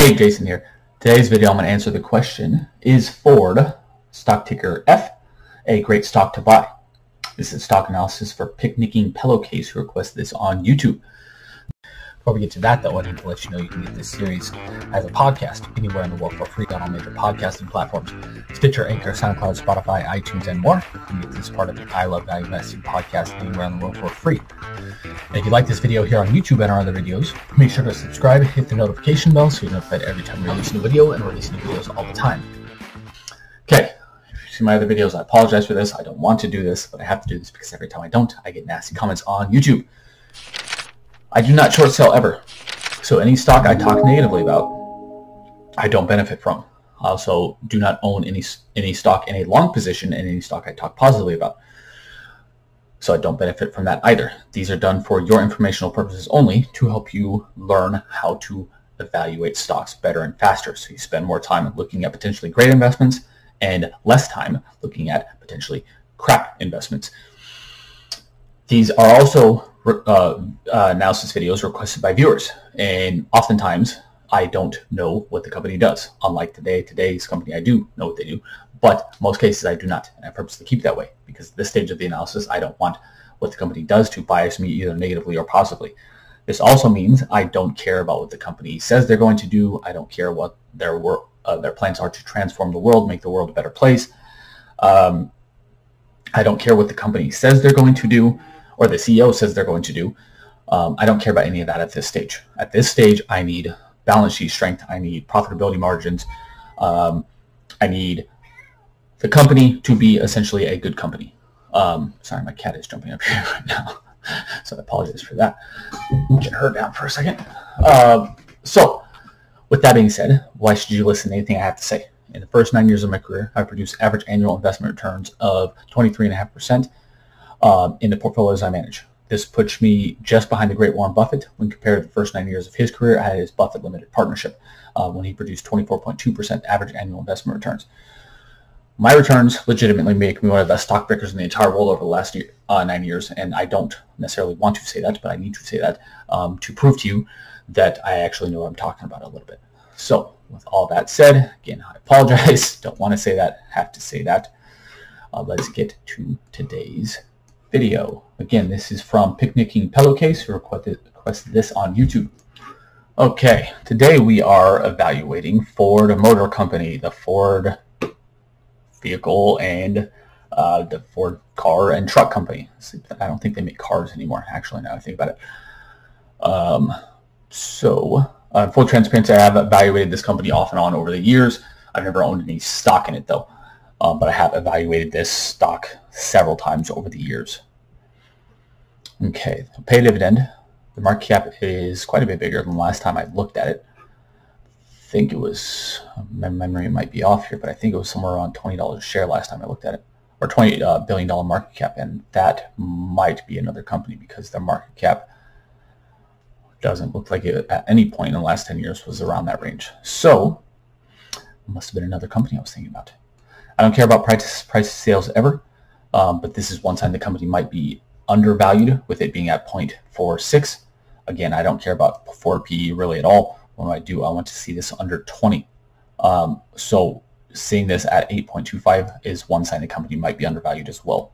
Hey, Jason here. Today's video I'm going to answer the question, is Ford, stock ticker F, a great stock to buy? This is stock analysis for Picnicking Pillowcase who requested this on YouTube. Before we get to that, though, I need to let you know you can get this series as a podcast anywhere in the world for free on all major podcasting platforms Stitcher, Anchor, SoundCloud, Spotify, iTunes, and more. You can get this part of the I Love Value Investing podcast anywhere in the world for free. And if you like this video here on YouTube and our other videos, make sure to subscribe, hit the notification bell so you're notified every time we release a new video and release new videos all the time. Okay, if you see my other videos, I apologize for this. I don't want to do this, but I have to do this because every time I don't, I get nasty comments on YouTube. I do not short sell ever. So any stock I talk negatively about, I don't benefit from. I also do not own any any stock in a long position in any stock I talk positively about. So I don't benefit from that either. These are done for your informational purposes only to help you learn how to evaluate stocks better and faster. So you spend more time looking at potentially great investments and less time looking at potentially crap investments. These are also uh, uh, analysis videos requested by viewers. And oftentimes, I don't know what the company does. Unlike today, today's company, I do know what they do. But most cases, I do not. And I purposely keep that way because at this stage of the analysis, I don't want what the company does to bias me either negatively or positively. This also means I don't care about what the company says they're going to do. I don't care what their work, uh, their plans are to transform the world, make the world a better place. Um, I don't care what the company says they're going to do or the CEO says they're going to do. Um, I don't care about any of that at this stage. At this stage, I need balance sheet strength. I need profitability margins. Um, I need the company to be essentially a good company. Um, sorry, my cat is jumping up here right now, so I apologize for that. Get her down for a second. Uh, so, with that being said, why should you listen to anything I have to say? In the first nine years of my career, I produced average annual investment returns of 23.5% um, in the portfolios I manage. This puts me just behind the great Warren Buffett when compared to the first nine years of his career at his Buffett Limited Partnership uh, when he produced 24.2% average annual investment returns. My returns legitimately make me one of the best stock pickers in the entire world over the last year, uh, nine years, and I don't necessarily want to say that, but I need to say that um, to prove to you that I actually know what I'm talking about a little bit. So, with all that said, again, I apologize. Don't want to say that. Have to say that. Uh, let's get to today's video. Again, this is from Picnicking Pillowcase, who requested, this on YouTube. Okay, today we are evaluating Ford Motor Company, the Ford vehicle and uh, the Ford car and truck company. I don't think they make cars anymore, actually, now I think about it. Um, so, uh, full transparency, I have evaluated this company off and on over the years. I've never owned any stock in it, though. Um, but I have evaluated this stock several times over the years. Okay, pay dividend. The market cap is quite a bit bigger than last time I looked at it. I think it was, my memory might be off here, but I think it was somewhere around $20 a share last time I looked at it, or 20 uh, billion dollar market cap, and that might be another company because their market cap doesn't look like it at any point in the last 10 years was around that range. So, must have been another company I was thinking about. I don't care about price price sales ever, um, but this is one sign the company might be undervalued with it being at 0.46. Again, I don't care about forward PE really at all. When I do, I want to see this under 20. Um, so seeing this at 8.25 is one sign the company might be undervalued as well.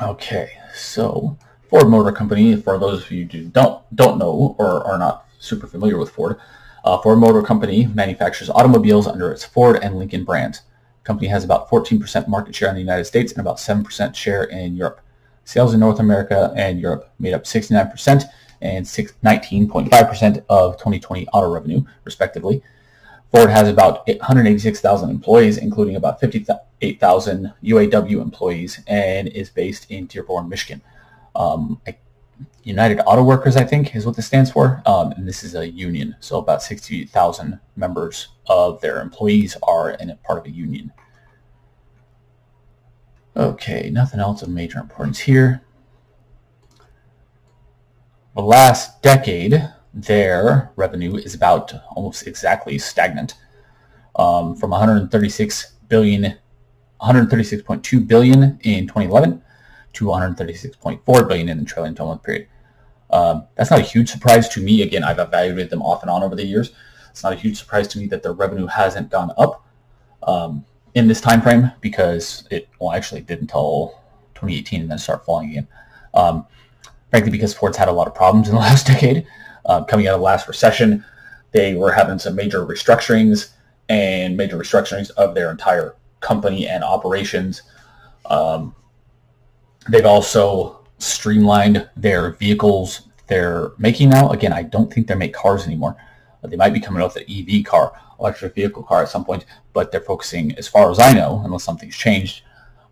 Okay, so Ford Motor Company, for those of you who don't, don't know or are not super familiar with Ford, uh, Ford Motor Company manufactures automobiles under its Ford and Lincoln brands. Company has about 14% market share in the United States and about 7% share in Europe. Sales in North America and Europe made up 69% and 19.5% of 2020 auto revenue, respectively. Ford has about 186,000 employees, including about 58,000 UAW employees, and is based in Dearborn, Michigan. Um, I United Auto Workers, I think, is what this stands for. Um, and this is a union. So about 60,000 members of their employees are in a part of a union. Okay, nothing else of major importance here. The last decade, their revenue is about almost exactly stagnant. Um, from 136 billion, 136.2 billion in 2011 to 136.4 billion in the trailing 12-month period. Um, that's not a huge surprise to me. Again, I've evaluated them off and on over the years. It's not a huge surprise to me that their revenue hasn't gone up um, in this time frame because it well actually did until 2018 and then start falling again. Um, frankly, because Ford's had a lot of problems in the last decade. Uh, coming out of the last recession, they were having some major restructurings and major restructurings of their entire company and operations. Um, they've also streamlined their vehicles they're making now. Again, I don't think they make cars anymore. They might be coming out with an EV car, electric vehicle car at some point, but they're focusing, as far as I know, unless something's changed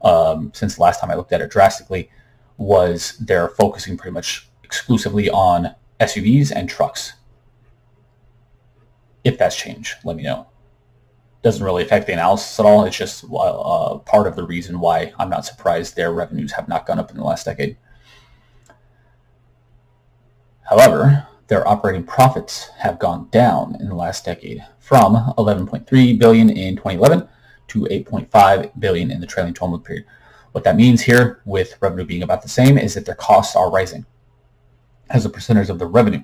um, since the last time I looked at it drastically, was they're focusing pretty much exclusively on SUVs and trucks. If that's changed, let me know. Doesn't really affect the analysis at all. It's just uh, part of the reason why I'm not surprised their revenues have not gone up in the last decade. However, their operating profits have gone down in the last decade from 11.3 billion in 2011 to 8.5 billion in the trailing 12-month period. What that means here, with revenue being about the same, is that their costs are rising as a percentage of the revenue.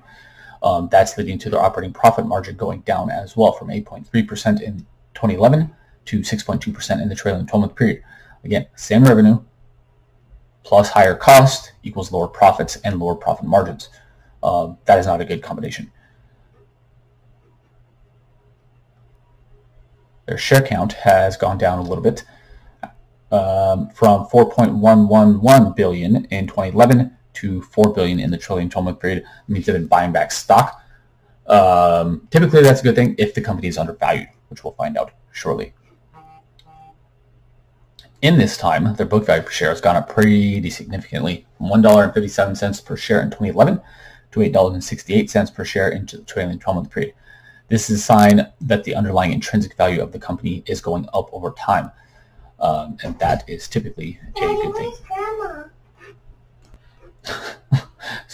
Um, that's leading to their operating profit margin going down as well from 8.3% in 2011 to 6.2% in the trailing 12-month period. Again, same revenue plus higher cost equals lower profits and lower profit margins. Uh, that is not a good combination. Their share count has gone down a little bit um, from 4.111 billion in 2011 to 4 billion in the trailing 12-month period. It means they've been buying back stock. Um, typically, that's a good thing if the company is undervalued, which we'll find out shortly. In this time, their book value per share has gone up pretty significantly from $1.57 per share in 2011 to $8.68 per share into the trailing 12-month period. This is a sign that the underlying intrinsic value of the company is going up over time. Um, and that is typically a good thing.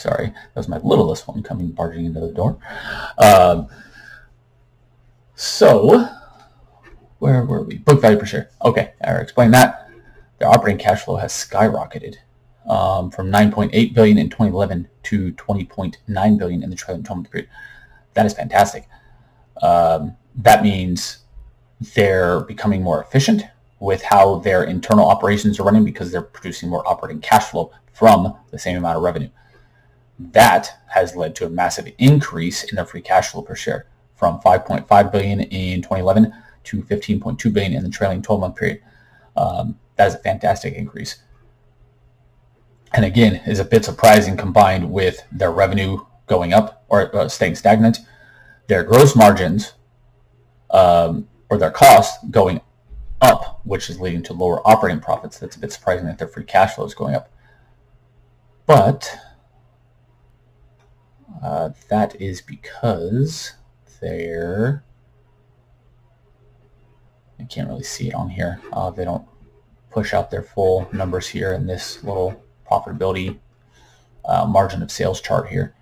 Sorry, that was my littlest one coming barging into the door. Um, so, where were we? Book value per share. Okay, I explained that. Their operating cash flow has skyrocketed um, from 9.8 billion in 2011 to 20.9 billion in the trailing 12 month period. That is fantastic. Um, that means they're becoming more efficient with how their internal operations are running because they're producing more operating cash flow from the same amount of revenue. That has led to a massive increase in their free cash flow per share from 5.5 billion in 2011 to 15.2 billion in the trailing 12-month period. Um, that is a fantastic increase. And again, is a bit surprising combined with their revenue going up or uh, staying stagnant their gross margins um, or their costs going up, which is leading to lower operating profits. That's a bit surprising that their free cash flow is going up. But uh, that is because they're, I can't really see it on here. Uh, they don't push out their full numbers here in this little profitability uh, margin of sales chart here.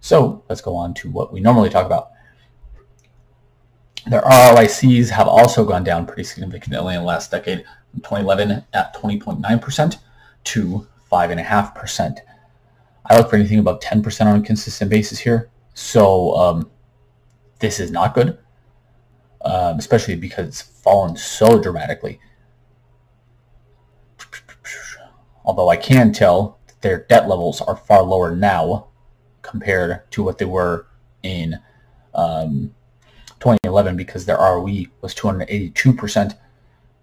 So let's go on to what we normally talk about. Their ROICs have also gone down pretty significantly in the last decade, from 2011 at 20.9% to 5.5%. I look for anything above 10% on a consistent basis here. So um, this is not good, um, especially because it's fallen so dramatically. Although I can tell that their debt levels are far lower now compared to what they were in um, 2011 because their ROE was 282%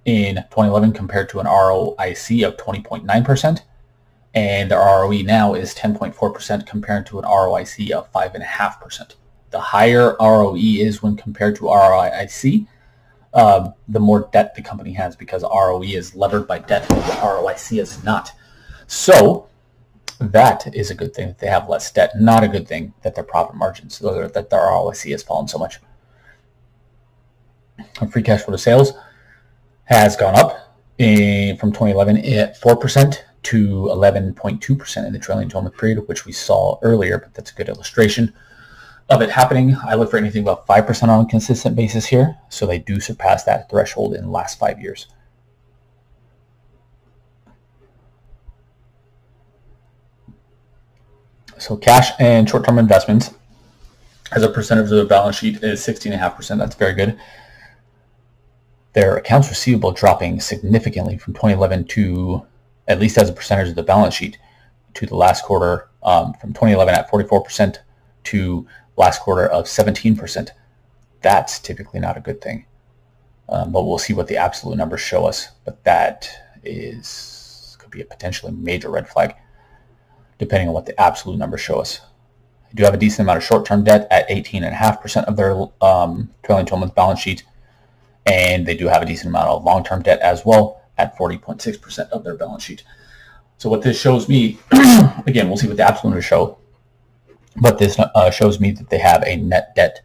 in 2011 compared to an ROIC of 20.9%. And their ROE now is 10.4% compared to an ROIC of 5.5%. The higher ROE is when compared to ROIC, uh, the more debt the company has because ROE is levered by debt, while ROIC is not. So that is a good thing that they have less debt. Not a good thing that their profit margins, that their ROIC has fallen so much free cash flow to sales has gone up in, from 2011 at 4% to 11.2% in the trailing 12-month period, which we saw earlier, but that's a good illustration of it happening. I look for anything about 5% on a consistent basis here, so they do surpass that threshold in the last five years. So cash and short-term investments as a percentage of the balance sheet is 16.5%. That's very good. Their accounts receivable dropping significantly from 2011 to at least as a percentage of the balance sheet to the last quarter um, from 2011 at 44% to last quarter of 17%. That's typically not a good thing. Um, but we'll see what the absolute numbers show us. But that is could be a potentially major red flag, depending on what the absolute numbers show us. They do have a decent amount of short-term debt at 18.5% of their um, trailing 12 month balance sheet, and they do have a decent amount of long-term debt as well at 40.6% of their balance sheet. So what this shows me, again, we'll see what the absolute numbers show, but this uh, shows me that they have a net debt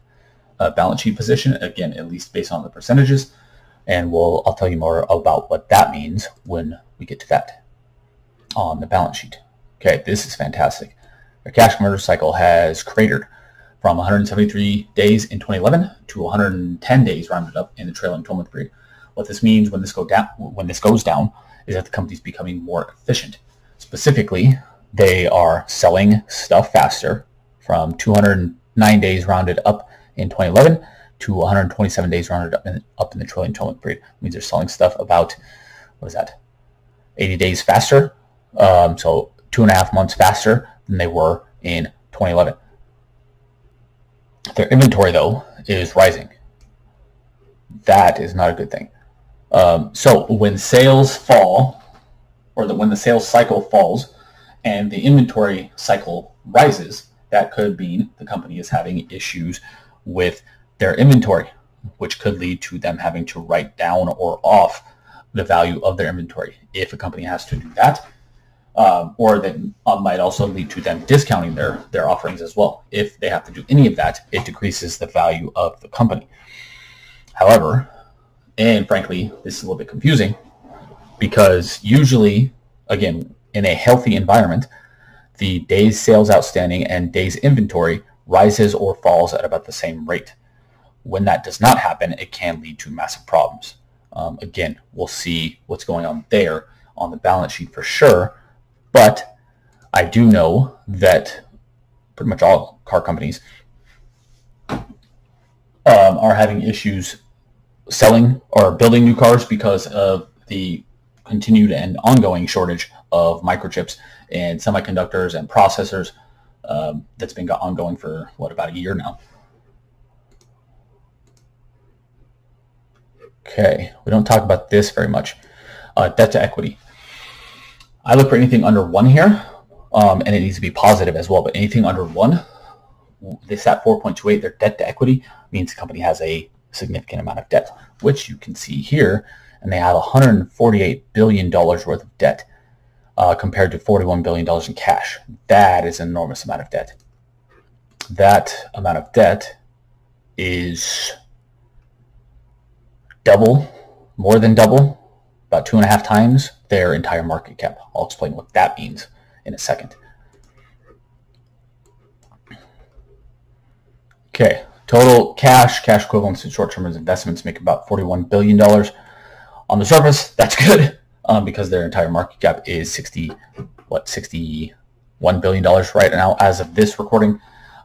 uh, balance sheet position, again, at least based on the percentages. And we'll, I'll tell you more about what that means when we get to that on the balance sheet. Okay, this is fantastic. Their cash conversion cycle has cratered from 173 days in 2011 to 110 days rounded up in the trailing 12-month period. What this means when this go down, when this goes down, is that the company is becoming more efficient. Specifically, they are selling stuff faster from 209 days rounded up in 2011 to 127 days rounded up in, up in the trailing 12-month period. It means they're selling stuff about, what is that, 80 days faster. Um, so two and a half months faster than they were in 2011. Their inventory, though, is rising. That is not a good thing. Um, so when sales fall, or the, when the sales cycle falls and the inventory cycle rises, that could mean the company is having issues with their inventory, which could lead to them having to write down or off the value of their inventory if a company has to do that. Um, or that uh, might also lead to them discounting their, their offerings as well. If they have to do any of that, it decreases the value of the company. However, and frankly, this is a little bit confusing because usually, again, in a healthy environment, the days sales outstanding and days inventory rises or falls at about the same rate. When that does not happen, it can lead to massive problems. Um, again, we'll see what's going on there on the balance sheet for sure. But I do know that pretty much all car companies um, are having issues selling or building new cars because of the continued and ongoing shortage of microchips and semiconductors and processors um, that's been ongoing for what about a year now. Okay, we don't talk about this very much. Uh, debt to equity. I look for anything under one here, um, and it needs to be positive as well. But anything under one, this at 4.28, their debt to equity means the company has a significant amount of debt, which you can see here, and they have 148 billion dollars worth of debt uh, compared to $41 billion in cash. That is an enormous amount of debt. That amount of debt is double, more than double, about two and a half times their entire market cap. I'll explain what that means in a second. Okay, total cash, cash equivalents, and short-term investments make about $41 billion. On the surface, that's good um, because their entire market cap is 60, what, 61 billion dollars right now as of this recording.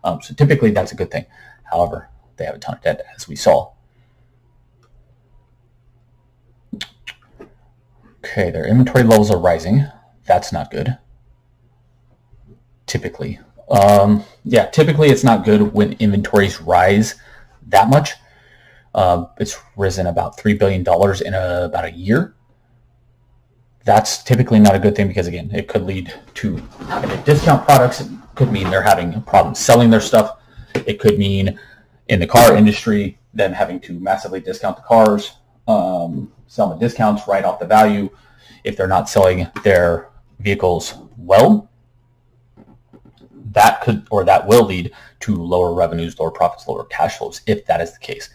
Um, so typically that's a good thing. However, they have a ton of debt as we saw. Okay, their inventory levels are rising. That's not good. Typically. Um, yeah, typically it's not good when inventories rise that much. Uh, it's risen about $3 billion in a, about a year that's typically not a good thing because again, it could lead to having discount products. It could mean they're having problems selling their stuff. It could mean in the car industry, them having to massively discount the cars, um, sell the discounts right off the value. If they're not selling their vehicles well, that could or that will lead to lower revenues, lower profits, lower cash flows if that is the case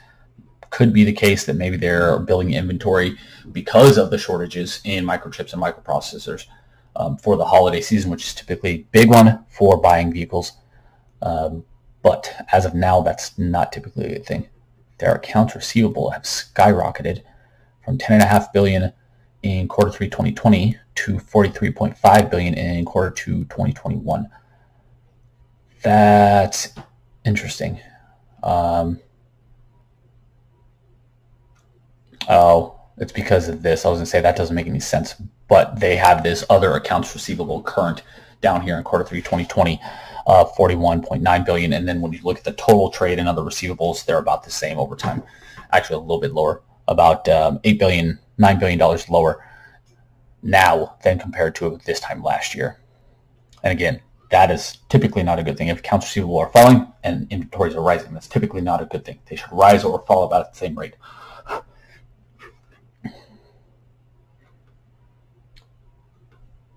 could be the case that maybe they're building inventory because of the shortages in microchips and microprocessors um, for the holiday season, which is typically a big one for buying vehicles. Um, but as of now, that's not typically a good thing. Their accounts receivable have skyrocketed from 10.5 billion in quarter three 2020 to 43.5 billion in quarter two 2021. That's interesting. Um, oh, it's because of this. I was going to say that doesn't make any sense, but they have this other accounts receivable current down here in quarter three 2020, uh, 41.9 billion. And then when you look at the total trade and other receivables, they're about the same over time. Actually, a little bit lower, about um, 8 billion, 9 billion dollars lower now than compared to this time last year. And again, that is typically not a good thing. If accounts receivable are falling and inventories are rising, that's typically not a good thing. They should rise or fall about the same rate.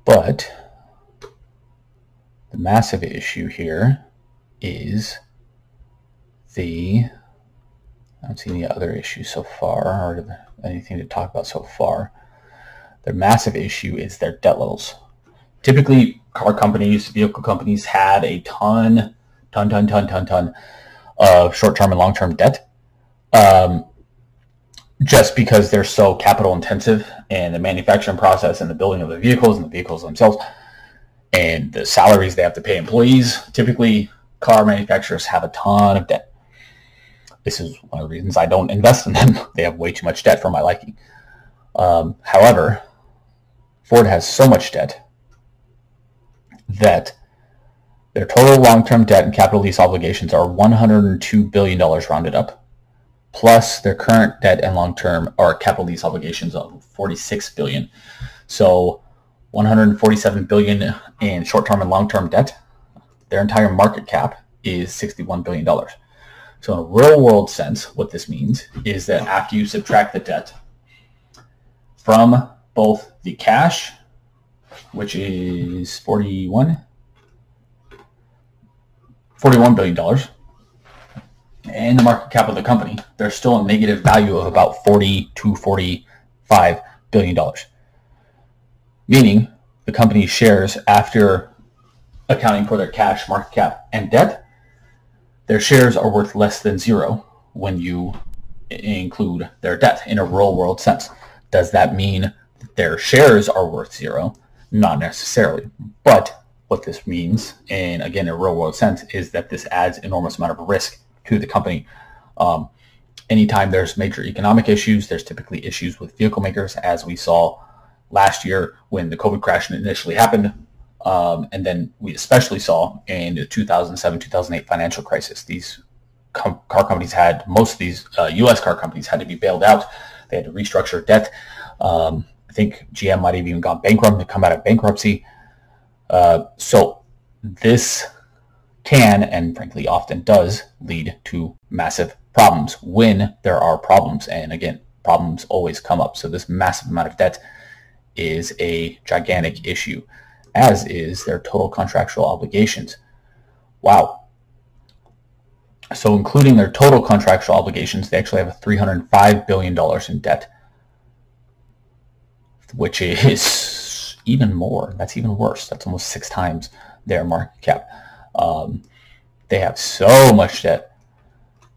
But the massive issue here is the I don't see any other issues so far or anything to talk about so far. Their massive issue is their debt levels. Typically, car companies, vehicle companies had a ton, ton, ton, ton, ton, ton of short-term and long-term debt. Um, just because they're so capital intensive in the manufacturing process and the building of the vehicles and the vehicles themselves and the salaries they have to pay employees. Typically, car manufacturers have a ton of debt. This is one of the reasons I don't invest in them. they have way too much debt for my liking. Um, however, Ford has so much debt that their total long-term debt and capital lease obligations are $102 billion rounded up, plus their current debt and long-term or capital lease obligations of 46 billion. So 147 billion in short-term and long-term debt. Their entire market cap is 61 billion dollars. So in a real-world sense, what this means is that after you subtract the debt from both the cash, which is 41, 41 billion dollars, and the market cap of the company, there's still a negative value of about 40 to 45 billion dollars. Meaning the company's shares after accounting for their cash, market cap, and debt, their shares are worth less than zero when you include their debt in a real world sense. Does that mean their shares are worth zero? Not necessarily. But what this means, and again, in a real world sense, is that this adds enormous amount of risk to the company. Um, anytime there's major economic issues, there's typically issues with vehicle makers, as we saw last year when the COVID crash initially happened. Um, and then we especially saw in the 2007-2008 financial crisis, these com- car companies had, most of these uh, U.S. car companies had to be bailed out. They had to restructure debt. Um, I think GM might have even gone bankrupt to come out of bankruptcy. Uh, so this can and frankly often does lead to massive problems when there are problems. And again, problems always come up. So this massive amount of debt is a gigantic issue, as is their total contractual obligations. Wow. So including their total contractual obligations, they actually have $305 billion in debt which is even more. That's even worse. That's almost six times their market cap. Um, they have so much debt.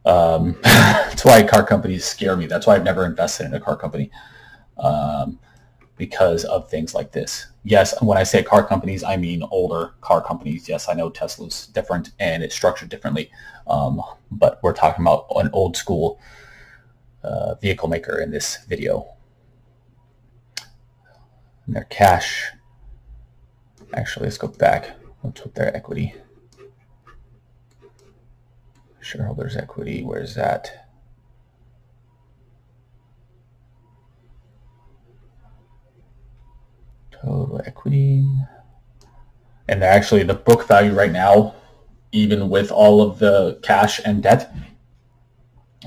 Um, that's why car companies scare me. That's why I've never invested in a car company um, because of things like this. Yes, when I say car companies, I mean older car companies. Yes, I know Tesla's different and it's structured differently, um, but we're talking about an old school uh, vehicle maker in this video and their cash. Actually, let's go back. Let's put their equity. Shareholders equity, where's that? Total equity. And they're actually the book value right now, even with all of the cash and debt,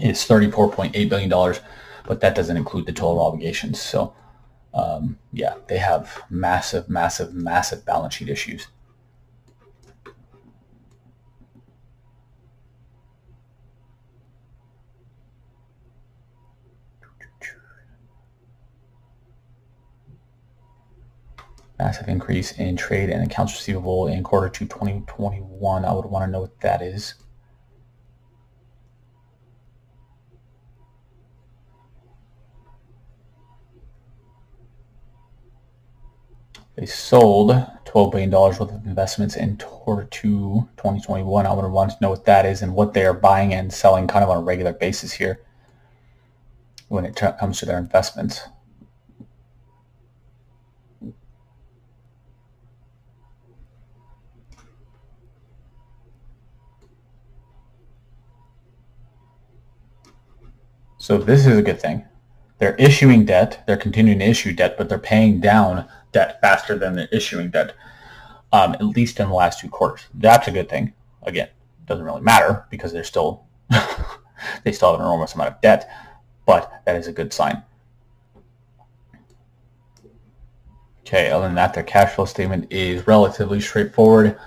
is $34.8 billion, but that doesn't include the total obligations. So um, yeah, they have massive, massive, massive balance sheet issues. Massive increase in trade and accounts receivable in quarter two 2021. I would want to know what that is. They sold $12 billion worth of investments in Tor 2 2021. I would want to know what that is and what they are buying and selling kind of on a regular basis here when it comes to their investments. So this is a good thing. They're issuing debt. They're continuing to issue debt, but they're paying down debt faster than they're issuing debt, um, at least in the last two quarters. That's a good thing. Again, doesn't really matter because they're still they still have an enormous amount of debt, but that is a good sign. Okay, other than that, their cash flow statement is relatively straightforward.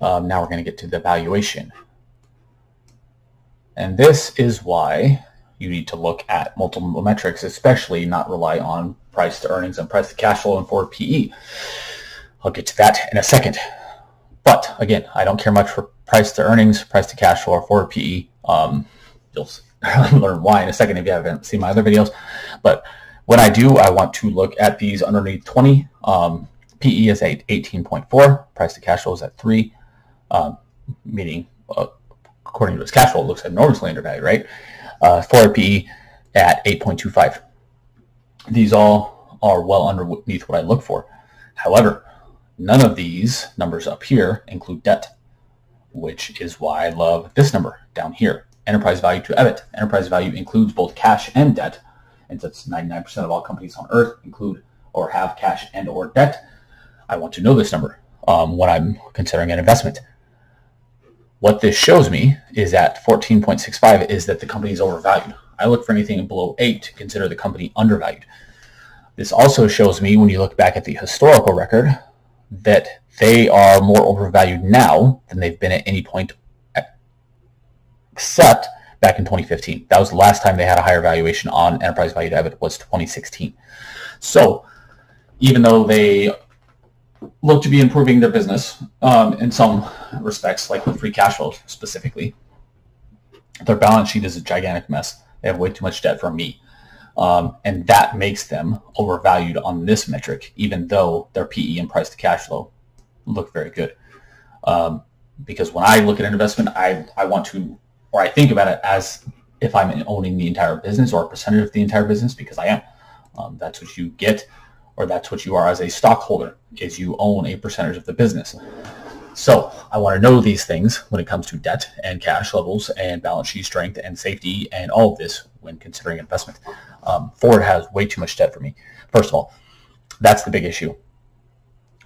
Um, now we're going to get to the valuation. And this is why you need to look at multiple metrics, especially not rely on price to earnings and price to cash flow and forward PE. I'll get to that in a second. But again, I don't care much for price to earnings, price to cash flow, or forward PE. Um, you'll learn why in a second if you haven't seen my other videos. But when I do, I want to look at these underneath 20. Um, PE is at 18.4, price to cash flow is at 3, um, meaning uh, according to its cash flow, it looks enormously undervalued, right? Uh, forward PE at 8.25. These all are well underneath what I look for. However, none of these numbers up here include debt, which is why I love this number down here. Enterprise value to EBIT. Enterprise value includes both cash and debt, and since 99% of all companies on earth include or have cash and or debt, I want to know this number um, when I'm considering an investment. What this shows me is that 14.65 is that the company is overvalued. I look for anything below 8 to consider the company undervalued. This also shows me, when you look back at the historical record, that they are more overvalued now than they've been at any point except back in 2015. That was the last time they had a higher valuation on enterprise value to EBIT was 2016. So even though they look to be improving their business um, in some respects, like with free cash flow specifically. Their balance sheet is a gigantic mess. They have way too much debt for me. Um, and that makes them overvalued on this metric, even though their PE and price to cash flow look very good. Um, because when I look at an investment, I, I want to, or I think about it as if I'm owning the entire business or a percentage of the entire business, because I am. Um, that's what you get or that's what you are as a stockholder, is you own a percentage of the business. So I want to know these things when it comes to debt and cash levels and balance sheet strength and safety and all of this when considering investment. Um, Ford has way too much debt for me. First of all, that's the big issue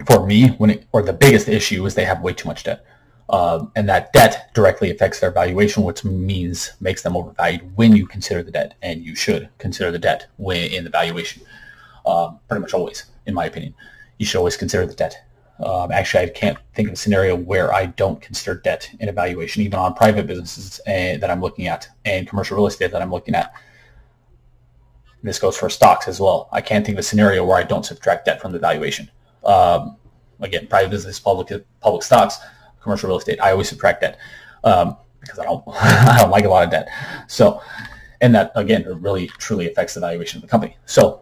for me. When it, or the biggest issue is they have way too much debt, um, and that debt directly affects their valuation, which means makes them overvalued when you consider the debt, and you should consider the debt when in the valuation um, pretty much always, in my opinion. You should always consider the debt. Um, actually, I can't think of a scenario where I don't consider debt in evaluation, even on private businesses uh, that I'm looking at and commercial real estate that I'm looking at. This goes for stocks as well. I can't think of a scenario where I don't subtract debt from the valuation. Um, again, private business, public public stocks, commercial real estate. I always subtract debt um, because I don't I don't like a lot of debt. So, and that again really truly affects the valuation of the company. So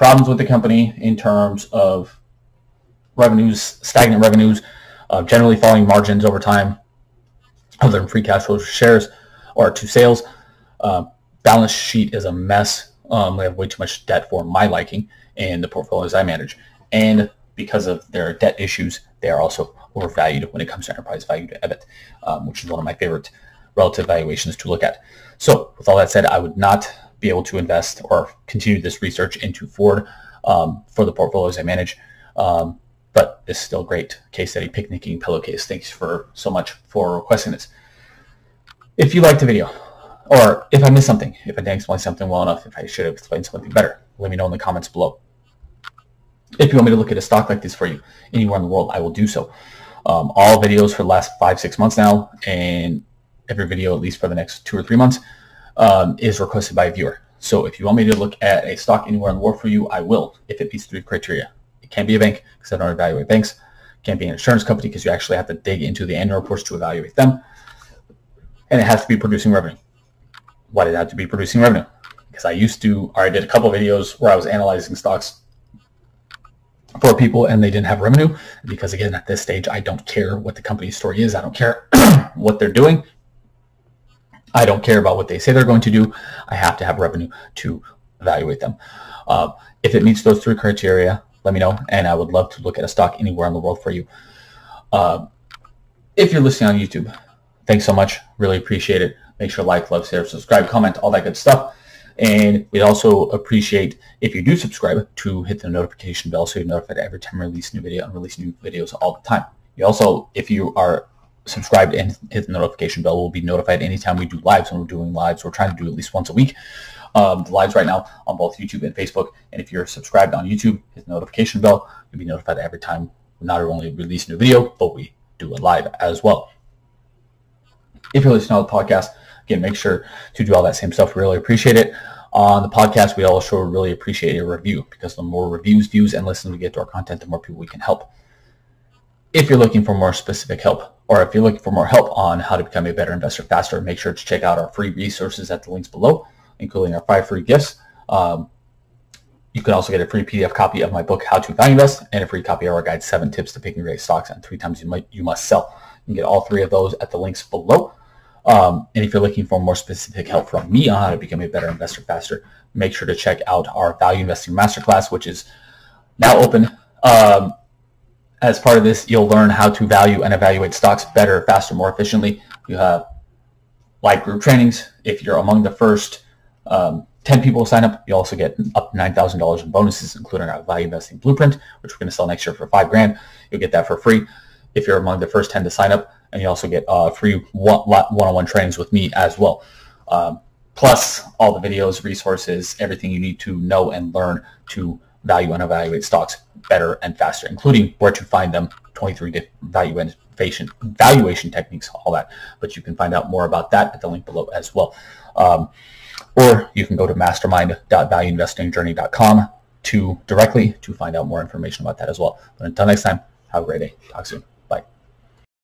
problems with the company in terms of revenues, stagnant revenues, uh, generally falling margins over time, other than free cash flow shares or to sales. Uh, balance sheet is a mess. Um, they have way too much debt for my liking and the portfolios I manage. And because of their debt issues, they are also overvalued when it comes to enterprise value to EBIT, um, which is one of my favorite relative valuations to look at. So with all that said, I would not be able to invest or continue this research into Ford um, for the portfolios I manage. Um, but it's still great case study picnicking pillowcase. Thanks for so much for requesting this. If you liked the video, or if I missed something, if I didn't explain something well enough, if I should have explained something better, let me know in the comments below. If you want me to look at a stock like this for you anywhere in the world, I will do so. Um, all videos for the last five, six months now, and every video at least for the next two or three months um, is requested by a viewer. So if you want me to look at a stock anywhere in the world for you, I will, if it meets three criteria. It can't be a bank because I don't evaluate banks. It can't be an insurance company because you actually have to dig into the annual reports to evaluate them. And it has to be producing revenue. Why did it have to be producing revenue? Because I used to, or I did a couple videos where I was analyzing stocks for people and they didn't have revenue because again at this stage I don't care what the company's story is I don't care what they're doing I don't care about what they say they're going to do. I have to have revenue to evaluate them. Uh, if it meets those three criteria let me know and I would love to look at a stock anywhere in the world for you. Uh, if you're listening on YouTube thanks so much. Really appreciate it. Make sure like love share subscribe comment all that good stuff. And we'd also appreciate if you do subscribe to hit the notification bell so you're notified every time I release a new video and release new videos all the time. You also, if you are subscribed and hit the notification bell, We'll be notified anytime we do lives when we're doing lives. We're trying to do at least once a week. Um, the lives right now on both YouTube and Facebook. And if you're subscribed on YouTube, hit the notification bell. You'll be notified every time we not only release a new video, but we do a live as well. If you're listening to the podcast, again, make sure to do all that same stuff. We really appreciate it. On the podcast, we also really appreciate a review because the more reviews, views, and listens we get to our content, the more people we can help. If you're looking for more specific help, or if you're looking for more help on how to become a better investor faster, make sure to check out our free resources at the links below, including our five free gifts. Um, you can also get a free PDF copy of my book, How to Value Invest, and a free copy of our guide, Seven Tips to Picking Great Stocks and Three Times You, might, you Must Sell. You can get all three of those at the links below. Um, and if you're looking for more specific help from me on how to become a better investor faster, make sure to check out our Value Investing Masterclass, which is now open. Um, as part of this, you'll learn how to value and evaluate stocks better, faster, more efficiently. You have live group trainings. If you're among the first um, 10 people to sign up, you also get up $9,000 in bonuses, including our value investing blueprint, which we're going to sell next year for five grand. You'll get that for free. If you're among the first 10 to sign up, and you also get uh, free one-on-one trainings with me as well. Um, plus all the videos, resources, everything you need to know and learn to value and evaluate stocks better and faster, including where to find them, 23 valuation, valuation techniques, all that. But you can find out more about that at the link below as well. Um, or you can go to mastermind.valueinvestingjourney.com to directly to find out more information about that as well. But until next time, have a great day. Talk soon.